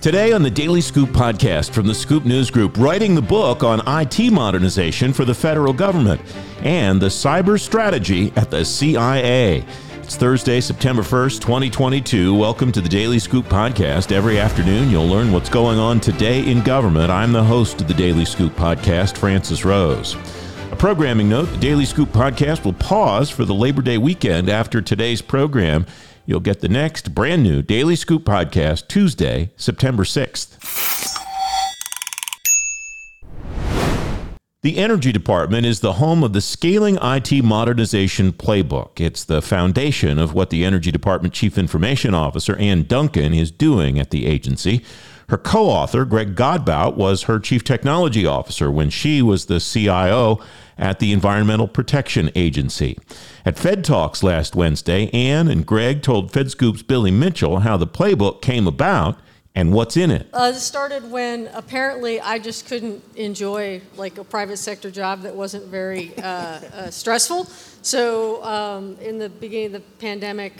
Today on the Daily Scoop podcast from the Scoop News Group, writing the book on IT modernization for the federal government and the cyber strategy at the CIA. It's Thursday, September 1st, 2022. Welcome to the Daily Scoop podcast. Every afternoon, you'll learn what's going on today in government. I'm the host of the Daily Scoop podcast, Francis Rose. A programming note the Daily Scoop podcast will pause for the Labor Day weekend after today's program. You'll get the next brand new Daily Scoop podcast Tuesday, September 6th. The Energy Department is the home of the Scaling IT Modernization Playbook. It's the foundation of what the Energy Department Chief Information Officer Ann Dunkin is doing at the agency. Her co author, Greg Godbout, was her Chief Technology Officer when she was the CIO at the Environmental Protection Agency. At Fed Talks last Wednesday, Ann and Greg told FedScoop's Billy Mitchell how the playbook came about and what's in it. Uh, it started when apparently I just couldn't enjoy like a private sector job that wasn't very uh, uh, stressful. So um, in the beginning of the pandemic,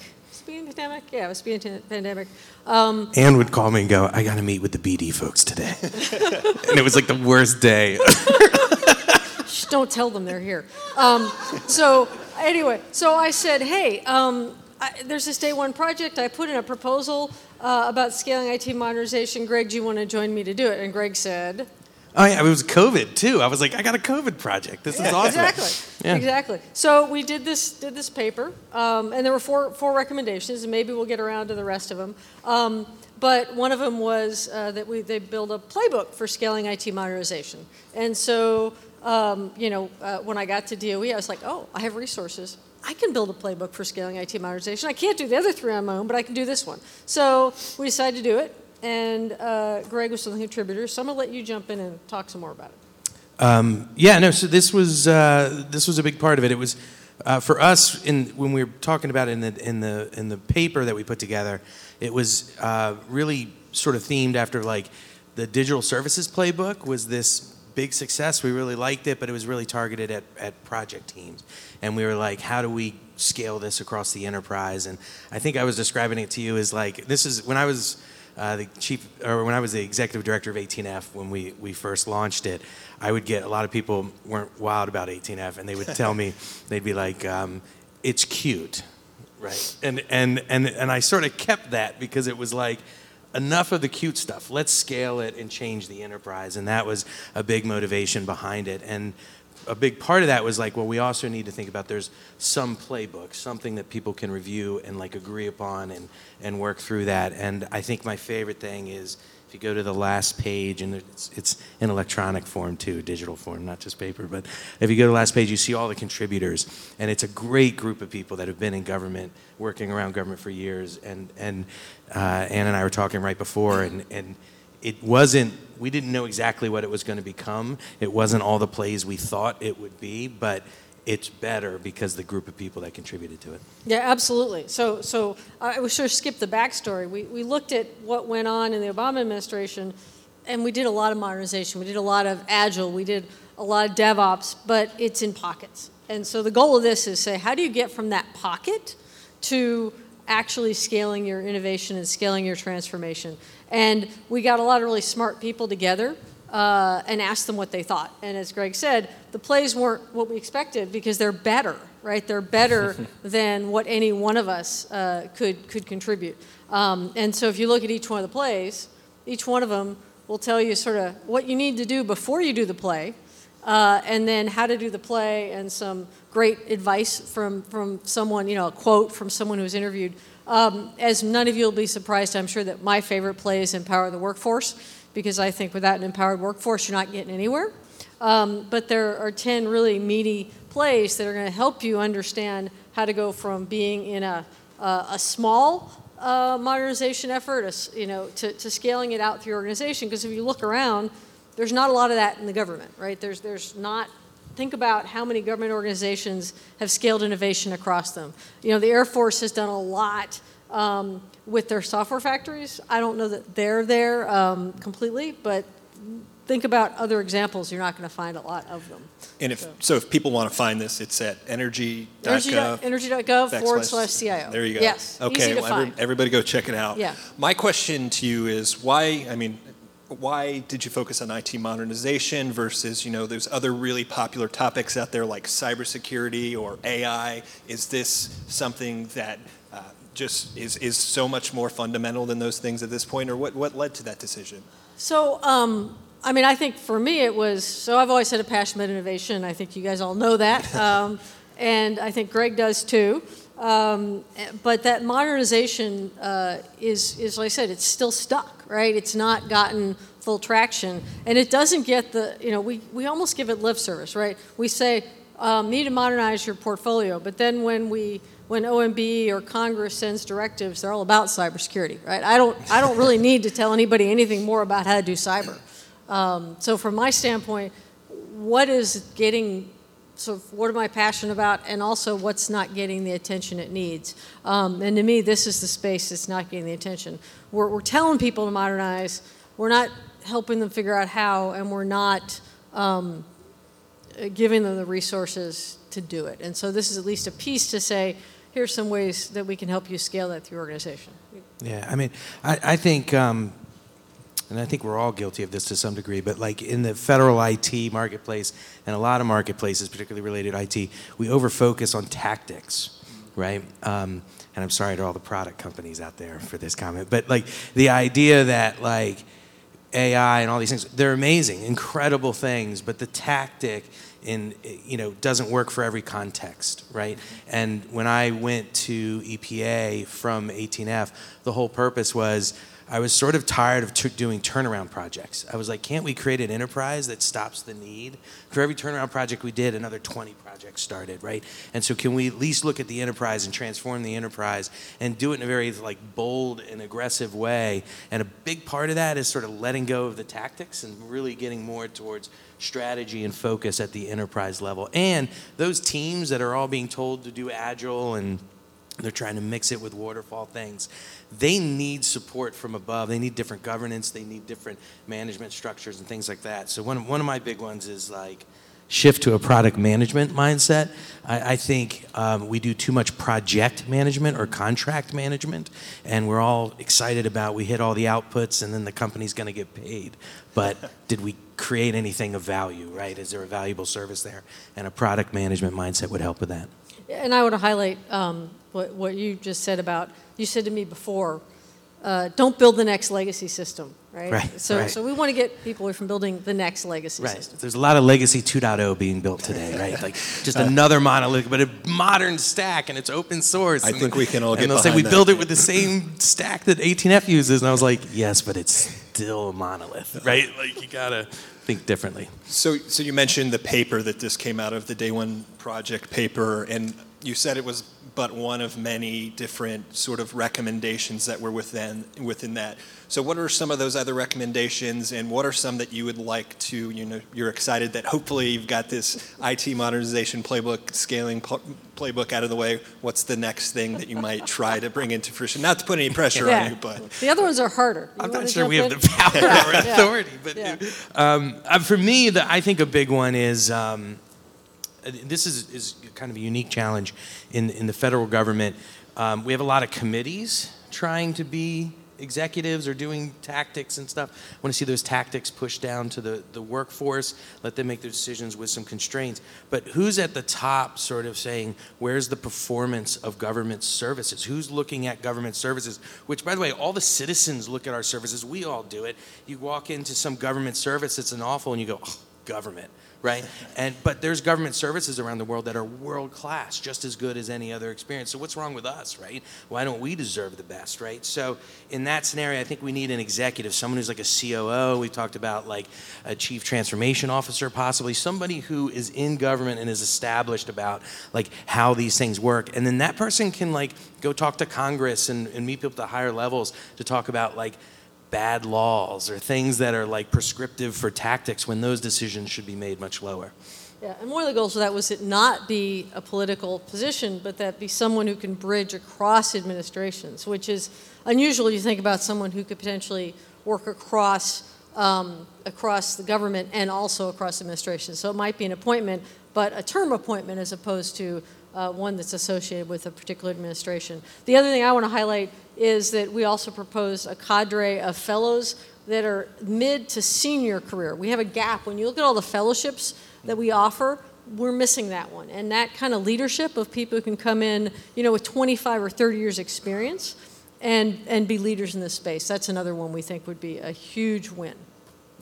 pandemic, yeah, it was of the pandemic. Um, Ann would call me and go, "I got to meet with the BD folks today," and it was like the worst day. Shh, don't tell them they're here. Um, so anyway, so I said, hey, um, I, there's this day one project. I put in a proposal uh, about scaling IT modernization. Greg, do you want to join me to do it? And Greg said, Oh yeah, it was COVID too. I was like, I got a COVID project. This is awesome. Exactly. Yeah. Exactly. So we did this did this paper, um, and there were four four recommendations, and maybe we'll get around to the rest of them. Um, but one of them was uh, that we they build a playbook for scaling IT modernization, and so um, you know, uh, when I got to DOE, I was like, oh, I have resources. I can build a playbook for scaling IT modernization. I can't do the other three on my own, but I can do this one. So we decided to do it, and uh, Greg was of the contributors. So I'm gonna let you jump in and talk some more about it. Um, yeah, no. So this was uh, this was a big part of it. It was uh, for us in when we were talking about it in the in the in the paper that we put together. It was uh, really sort of themed after like the digital services playbook was this big success. We really liked it, but it was really targeted at, at project teams. And we were like, how do we scale this across the enterprise? And I think I was describing it to you as like, this is when I was uh, the chief, or when I was the executive director of 18F when we, we first launched it, I would get a lot of people weren't wild about 18F, and they would tell me, they'd be like, um, it's cute, right? And, and, and, and I sort of kept that because it was like, enough of the cute stuff. Let's scale it and change the enterprise. And that was a big motivation behind it. And a big part of that was like, well, we also need to think about there's some playbook, something that people can review and like agree upon and, and work through that. And I think my favorite thing is if you go to the last page, and it's, it's in electronic form too, digital form, not just paper, but if you go to the last page, you see all the contributors. And it's a great group of people that have been in government, working around government for years. And, and uh, Ann and I were talking right before, and, and it wasn't, we didn't know exactly what it was going to become. It wasn't all the plays we thought it would be, but it's better because the group of people that contributed to it. Yeah, absolutely. So, so I was sure skip the backstory. We, we looked at what went on in the Obama administration, and we did a lot of modernization. We did a lot of agile. We did a lot of DevOps, but it's in pockets. And so the goal of this is say, how do you get from that pocket to actually scaling your innovation and scaling your transformation? And we got a lot of really smart people together uh, and asked them what they thought. And as Greg said, the plays weren't what we expected because they're better, right? They're better than what any one of us uh, could could contribute. Um, and so if you look at each one of the plays, each one of them will tell you sort of what you need to do before you do the play, uh, and then how to do the play, and some great advice from from someone, you know, a quote from someone who was interviewed. Um, as none of you will be surprised, I'm sure that my favorite play is Empower the Workforce because I think without an empowered workforce, you're not getting anywhere. Um, but there are 10 really meaty plays that are going to help you understand how to go from being in a, uh, a small uh, modernization effort, you know, to, to scaling it out through your organization. Because if you look around, there's not a lot of that in the government, right? There's, there's not think about how many government organizations have scaled innovation across them. You know, the Air Force has done a lot um, with their software factories. I don't know that they're there um, completely, but think about other examples, you're not going to find a lot of them. And if So- so, if people want to find this, it's at energy.gov. Energy.gov forward slash CIO. There you go. Yes. Okay. Well, every- everybody go check it out. Yeah. My question to you is why? I mean, why did you focus on IT modernization versus you know those other really popular topics out there like cybersecurity or AI? Is this something that uh, just is is so much more fundamental than those things at this point, or what what led to that decision? So, um, I mean, I think for me it was, so I've always had a passion about innovation. I think you guys all know that. Um, and I think Greg does too. Um, but that modernization uh, is, is, like I said, it's still stuck, right? It's not gotten full traction. And it doesn't get the, you know, we, we almost give it lip service, right? We say, um, need to modernize your portfolio. But then when we, when OMB or Congress sends directives, they're all about cybersecurity, right? I don't, I don't really need to tell anybody anything more about how to do cyber. Um, so from my standpoint, what is getting, so what am I passionate about, and also what's not getting the attention it needs? Um, and to me, this is the space that's not getting the attention. We're, we're telling people to modernize, we're not helping them figure out how, and we're not um, giving them the resources to do it. And so this is at least a piece to say, here's some ways that we can help you scale that through your organization. Yeah, I mean, I, I think, um, and I think we're all guilty of this to some degree, but like in the federal IT marketplace and a lot of marketplaces, particularly related IT, we overfocus on tactics, right? Um, and I'm sorry to all the product companies out there for this comment, but like the idea that like AI and all these things, they're amazing, incredible things, but the tactic in you know doesn't work for every context, right? And when I went to EPA from 18F, the whole purpose was I was sort of tired of t- doing turnaround projects. I was like, can't we create an enterprise that stops the need? For every turnaround project we did, another 20 projects started, right? And so can we at least look at the enterprise and transform the enterprise and do it in a very like bold and aggressive way? And a big part of that is sort of letting go of the tactics and really getting more towards strategy and focus at the enterprise level. And those teams that are all being told to do agile and they're trying to mix it with waterfall things. They need support from above. They need different governance. They need different management structures and things like that. So one of, one of my big ones is like shift to a product management mindset. I, I think um, we do too much project management or contract management, and we're all excited about we hit all the outputs and then the company's going to get paid. But did we create anything of value? Right? Is there a valuable service there? And a product management mindset would help with that. And I want to highlight um, what, what you just said about, you said to me before, uh, don't build the next legacy system, right? Right, So, right. so we want to get people away from building the next legacy Right. system. There's a lot of legacy 2.0 being built today, right? Like just another monolith, but a modern stack, and it's open source. I And think we can all get. and get they'll say we that." build it with the same stack that 18F uses, and I was like, yes, but it's still a monolith, right? Like you gotta think differently. So, so you mentioned the paper that this came out of, the Day One Project paper, and you said it was but one of many different sort of recommendations that were within within that. So, what are some of those other recommendations, and what are some that you would like to, you know, you're excited that hopefully you've got this IT modernization playbook, scaling pl- playbook out of the way. What's the next thing that you might try to bring into fruition? Not to put any pressure on you, but The other ones are harder. You I'm not sure jump we have in? the power or Yeah. authority, but Yeah. um, uh, for me, the, I think a big one is um, this is, is kind of a unique challenge in, in the federal government. Um, we have a lot of committees trying to be executives or doing tactics and stuff. I want to see those tactics pushed down to the, the workforce, let them make their decisions with some constraints. But who's at the top sort of saying, where's the performance of government services? Who's looking at government services? Which, by the way, all the citizens look at our services. We all do it. You walk into some government service, it's an awful, and you go, oh, government right? And but there's government services around the world that are world class just as good as any other experience. So what's wrong with us right? Why don't we deserve the best right? So in that scenario i think we need an executive someone who's like a coo we talked about like a chief transformation officer possibly somebody who is in government and is established about like how these things work. And then that person can like go talk to congress and, and meet people at higher levels to talk about like bad laws or things that are like prescriptive for tactics when those decisions should be made much lower. Yeah, and one of the goals of that was it not be a political position, but that be someone who can bridge across administrations, which is unusual. You think about someone who could potentially work across um, across the government and also across administrations. So it might be an appointment, but a term appointment as opposed to uh, one that's associated with a particular administration. The other thing I want to highlight is that we also propose a cadre of fellows that are mid to senior career. We have a gap. When you look at all the fellowships that we offer, we're missing that one. And that kind of leadership of people who can come in, you know, with 25 or 30 years experience and, and be leaders in this space. That's another one we think would be a huge win.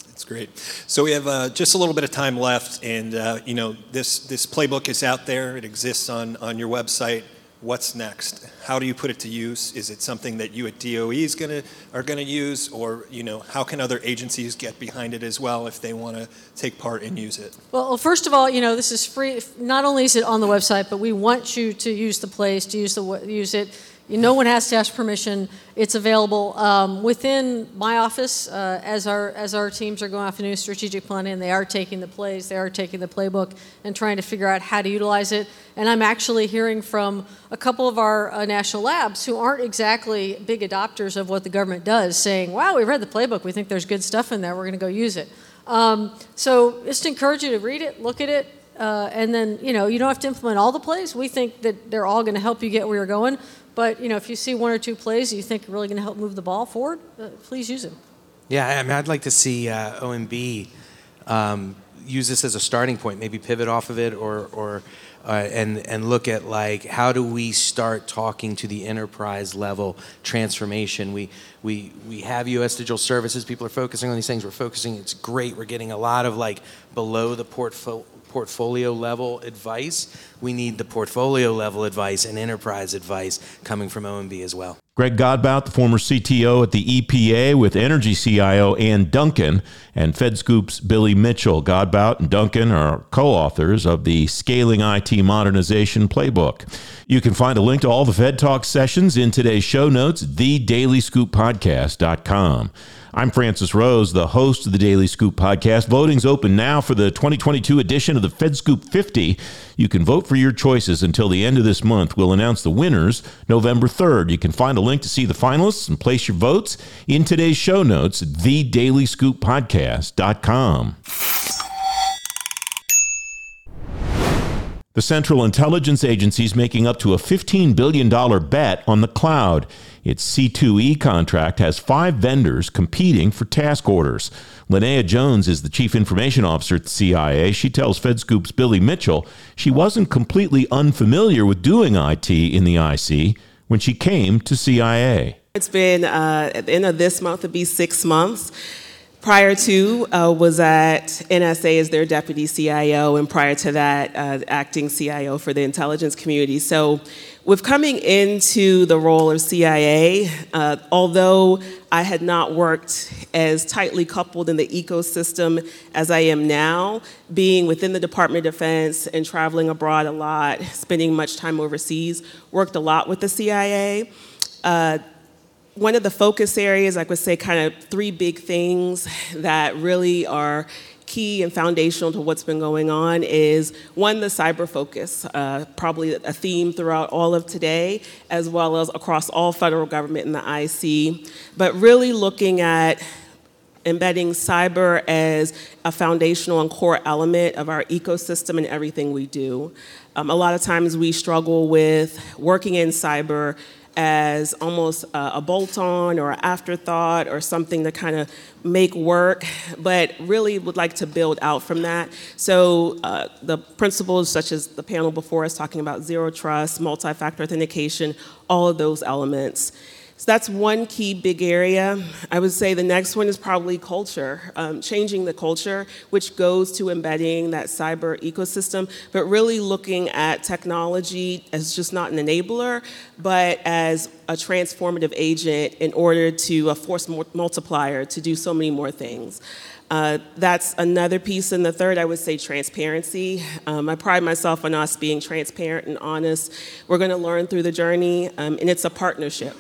That's great. So we have uh, just a little bit of time left, and uh, you know this this playbook is out there. It exists on on your website. What's next? How do you put it to use? Is it something that you at DOE is gonna are gonna use, or you know how can other agencies get behind it as well if they want to take part and use it? Well, first of all, you know this is free. Not only is it on the website, but we want you to use the place to use the use it no one has to ask permission. It's available um, within my office uh, as our as our teams are going off new strategic planning. They are taking the plays, they are taking the playbook, and trying to figure out how to utilize it. And I'm actually hearing from a couple of our uh, national labs who aren't exactly big adopters of what the government does, saying, "Wow, we read the playbook. We think there's good stuff in there. We're going to go use it." Um, so just encourage you to read it, look at it, uh, and then you know you don't have to implement all the plays. We think that they're all going to help you get where you're going. But you know, if you see one or two plays you think are really going to help move the ball forward, uh, please use them. Yeah, I mean, I'd like to see uh, OMB um, use this as a starting point, maybe pivot off of it, or or uh, and and look at like how do we start talking to the enterprise level transformation. We we we have U.S. digital services. People are focusing on these things. We're focusing. It's great. We're getting a lot of like below the portfolio portfolio level advice. We need the portfolio level advice and enterprise advice coming from OMB as well. Greg Godbout, the former CTO at the EPA with Energy CIO Ann Dunkin, and FedScoop's Billy Mitchell. Godbout and Dunkin are co authors of the Scaling IT Modernization Playbook. You can find a link to all the Fed Talk sessions in today's show notes, thedailyscooppodcast.com. I'm Francis Rose, the host of the Daily Scoop podcast. Voting's open now for the 2022 edition of the Fed Scoop 50. You can vote for your choices until the end of this month. We'll announce the winners November 3rd. You can find a link to see the finalists and place your votes in today's show notes at thedailyscooppodcast.com. The Central Intelligence Agency is making up to a $15 billion bet on the cloud. Its C2E contract has five vendors competing for task orders. Linnea Jones is the Chief Information Officer at the CIA. She tells FedScoop's Billy Mitchell she wasn't completely unfamiliar with doing IT in the IC when she came to CIA. It's been, uh, at the end of this month, it'll be six months. Prior to uh, was at NSA as their deputy CIO, and prior to that, uh, acting CIO for the intelligence community. So with coming into the role of CIA, uh, although I had not worked as tightly coupled in the ecosystem as I am now, being within the Department of Defense and traveling abroad a lot, spending much time overseas, worked a lot with the CIA. One of the focus areas, I would say, kind of three big things that really are key and foundational to what's been going on is one, the cyber focus, uh, probably a theme throughout all of today, as well as across all federal government in the IC, but really looking at embedding cyber as a foundational and core element of our ecosystem and everything we do. Um, a lot of times we struggle with working in cyber as almost a, bolt on or an afterthought or something to kind of make work, but really would like to build out from that. So, uh, the principles, such as the panel before us talking about zero trust, multi factor authentication, all of those elements. So that's one key big area. I would say the next one is probably culture, um, changing the culture, which goes to embedding that cyber ecosystem, but really looking at technology as just not an enabler, but as a transformative agent in order to a force multiplier to do so many more things. Uh, that's another piece. And the third, I would say transparency. Um, I pride myself on us being transparent and honest. We're going to learn through the journey, um, and it's a partnership.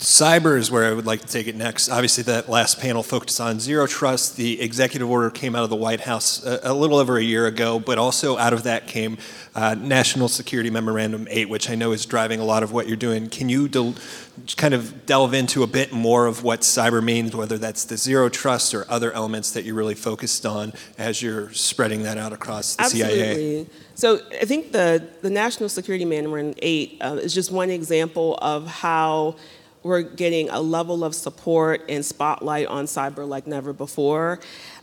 Cyber is where I would like to take it next. Obviously, that last panel focused on zero trust. The executive order came out of the White House a, a little over a year ago, but also out of that came uh, National Security Memorandum 8, which I know is driving a lot of what you're doing. Can you del- kind of delve into a bit more of what cyber means, whether that's the zero trust or other elements that you're really focused on as you're spreading that out across the Absolutely. CIA? So I think the, the National Security Memorandum 8 uh, is just one example of how we're getting a level of support and spotlight on cyber like never before.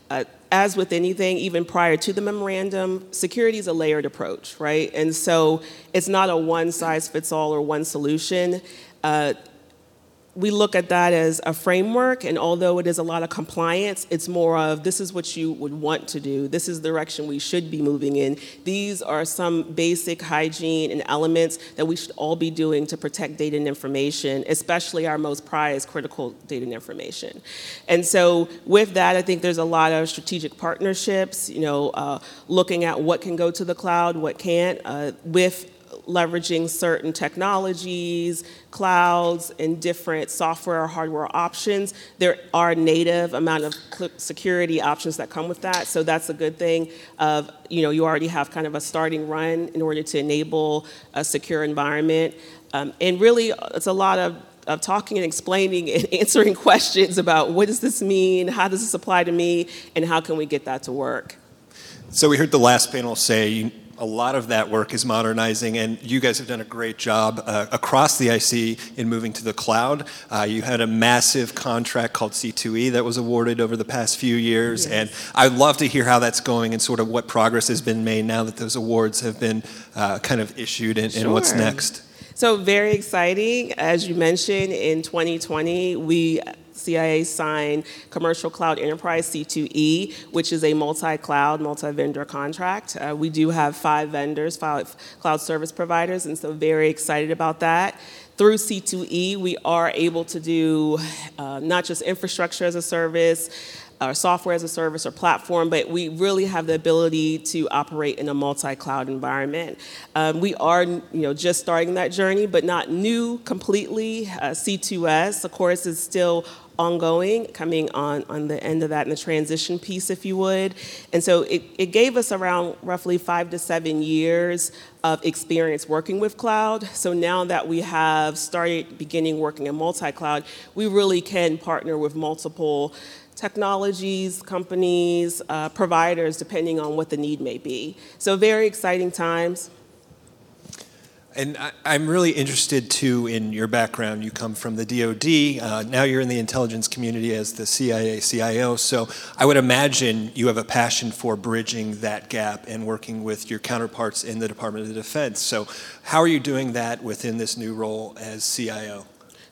Uh, as with anything, even prior to the memorandum, security is a layered approach, right? And so it's not a one size fits all or one solution. Uh, we look at that as a framework, and although it is a lot of compliance, it's more of this is what you would want to do, this is the direction we should be moving in. These are some basic hygiene and elements that we should all be doing to protect data and information, especially our most prized critical data and information. And so, with that, I think there's a lot of strategic partnerships, you know, uh, looking at what can go to the cloud, what can't, uh, with leveraging certain technologies, clouds, and different software or hardware options. There are native amount of security options that come with that, so that's a good thing. Of you know, you already have kind of a starting run in order to enable a secure environment, um, and really, it's a lot of of talking and explaining and answering questions about what does this mean, how does this apply to me, and how can we get that to work. So we heard the last panel say a lot of that work is modernizing, and you guys have done a great job uh, across the IC in moving to the cloud. Uh, you had a massive contract called C2E that was awarded over the past few years, yes. and I'd love to hear how that's going and sort of what progress has been made now that those awards have been uh, kind of issued and, sure. and what's next. So, very exciting. As you mentioned, in 2020, we CIA signed Commercial Cloud Enterprise C2E, which is a multi cloud, multi vendor contract. Uh, we do have five vendors, five cloud service providers, and so very excited about that. Through C2E, we are able to do uh, not just infrastructure as a service, or software as a service or platform, but we really have the ability to operate in a multi-cloud environment. Um, we are, you know, just starting that journey, but not new completely. Uh, C2S, of course, is still ongoing, coming on, on the end of that in the transition piece, if you would. And so it, it gave us around roughly five to seven years of experience working with cloud. So now that we have started beginning working in multi-cloud, we really can partner with multiple technologies, companies, uh, providers, depending on what the need may be. So, very exciting times. And I, am really interested too in your background. You come from the DoD, uh, now you're in the intelligence community as the CIA CIO. So I would imagine you have a passion for bridging that gap and working with your counterparts in the Department of Defense. So, how are you doing that within this new role as CIO?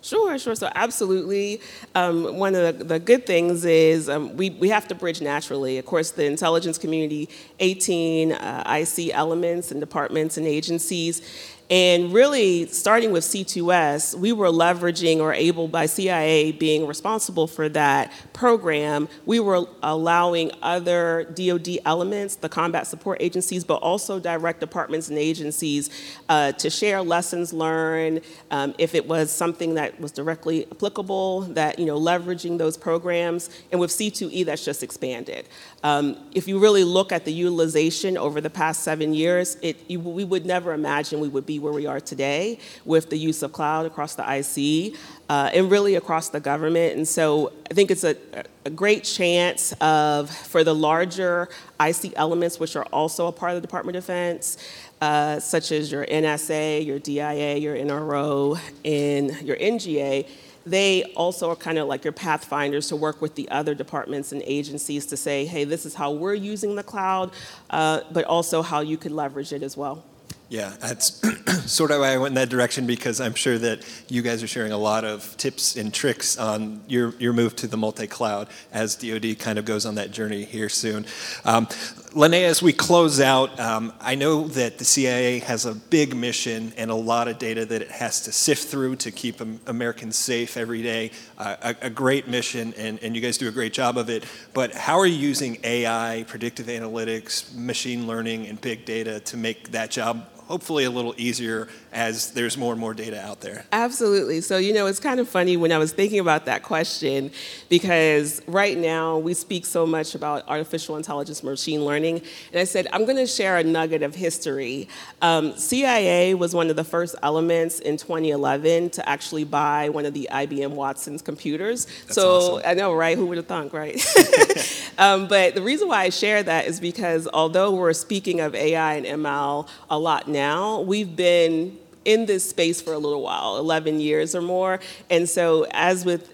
Sure, sure. So absolutely. Um, one of the, the, good things is um, we, we have to bridge naturally. Of course, the intelligence community, 18 uh, IC elements and departments and agencies, and really, starting with C2S, we were leveraging or able by CIA being responsible for that program, we were allowing other DoD elements, the combat support agencies, but also direct departments and agencies uh, to share lessons learned. Um, if it was something that was directly applicable, that you know, leveraging those programs. And with C2E, that's just expanded. Um, if you really look at the utilization over the past seven years, it, you, we would never imagine we would be where we are today with the use of cloud across the IC uh, and really across the government. And so I think it's a, a great chance of for the larger IC elements, which are also a part of the Department of Defense, uh, such as your NSA, your DIA, your NRO, and your NGA they also are kind of like your pathfinders to work with the other departments and agencies to say, hey, this is how we're using the cloud, uh, but also how you could leverage it as well. Yeah, that's sort of why I went in that direction because I'm sure that you guys are sharing a lot of tips and tricks on your, your move to the multi cloud as DoD kind of goes on that journey here soon. Um, Linnea, as we close out, um, I know that the CIA has a big mission and a lot of data that it has to sift through to keep Americans safe every day. Uh, a, a, great mission, and, and you guys do a great job of it. But how are you using AI, predictive analytics, machine learning, and big data to make that job hopefully a little easier as there's more and more data out there. Absolutely. So, you know, it's kind of funny when I was thinking about that question because right now we speak so much about artificial intelligence, machine learning, and I said, I'm going to share a nugget of history. Um, CIA was one of the first elements in 2011 to actually buy one of the IBM Watson's computers. That's so, awesome. I know, right? Who would have thunk, right? um, but the reason why I share that is because although we're speaking of AI and ML a lot now, we've been in this space for a little while 11 years or more. And so, as with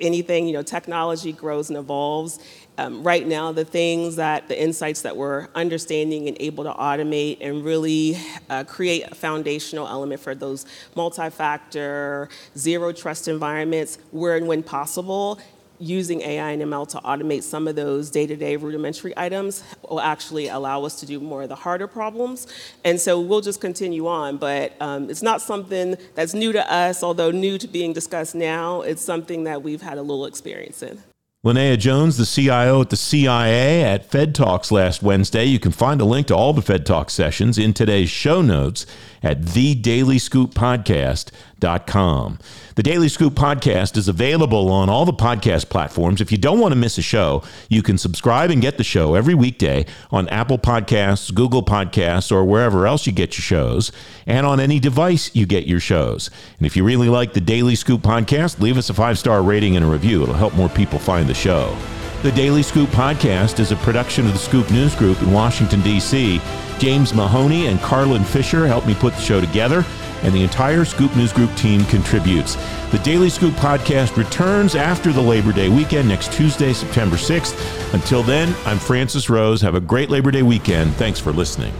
anything, you know, technology grows and evolves. Um, right now, the things that the insights that we're understanding and able to automate and really uh, create a foundational element for those multi factor, zero trust environments, where and when possible, using AI and ML to automate some of those day-to-day rudimentary items will actually allow us to do more of the harder problems. And so we'll just continue on, but um, it's not something that's new to us, although new to being discussed now. It's something that we've had a little experience in. Linnea Jones, the CIO at the CIA at Fed Talks last Wednesday. You can find a link to all the Fed Talk sessions in today's show notes at thedailyscooppodcast.com. The Daily Scoop podcast is available on all the podcast platforms. If you don't want to miss a show, you can subscribe and get the show every weekday on Apple Podcasts, Google Podcasts, or wherever else you get your shows, and on any device you get your shows. And if you really like the Daily Scoop podcast, leave us a five star rating and a review. It'll help more people find the show. The Daily Scoop podcast is a production of the Scoop News Group in Washington, D.C. James Mahoney and Carlin Fisher helped me put the show together, and the entire Scoop News Group team contributes. The Daily Scoop podcast returns after the Labor Day weekend next Tuesday, September 6th. Until then, I'm Francis Rose. Have a great Labor Day weekend. Thanks for listening.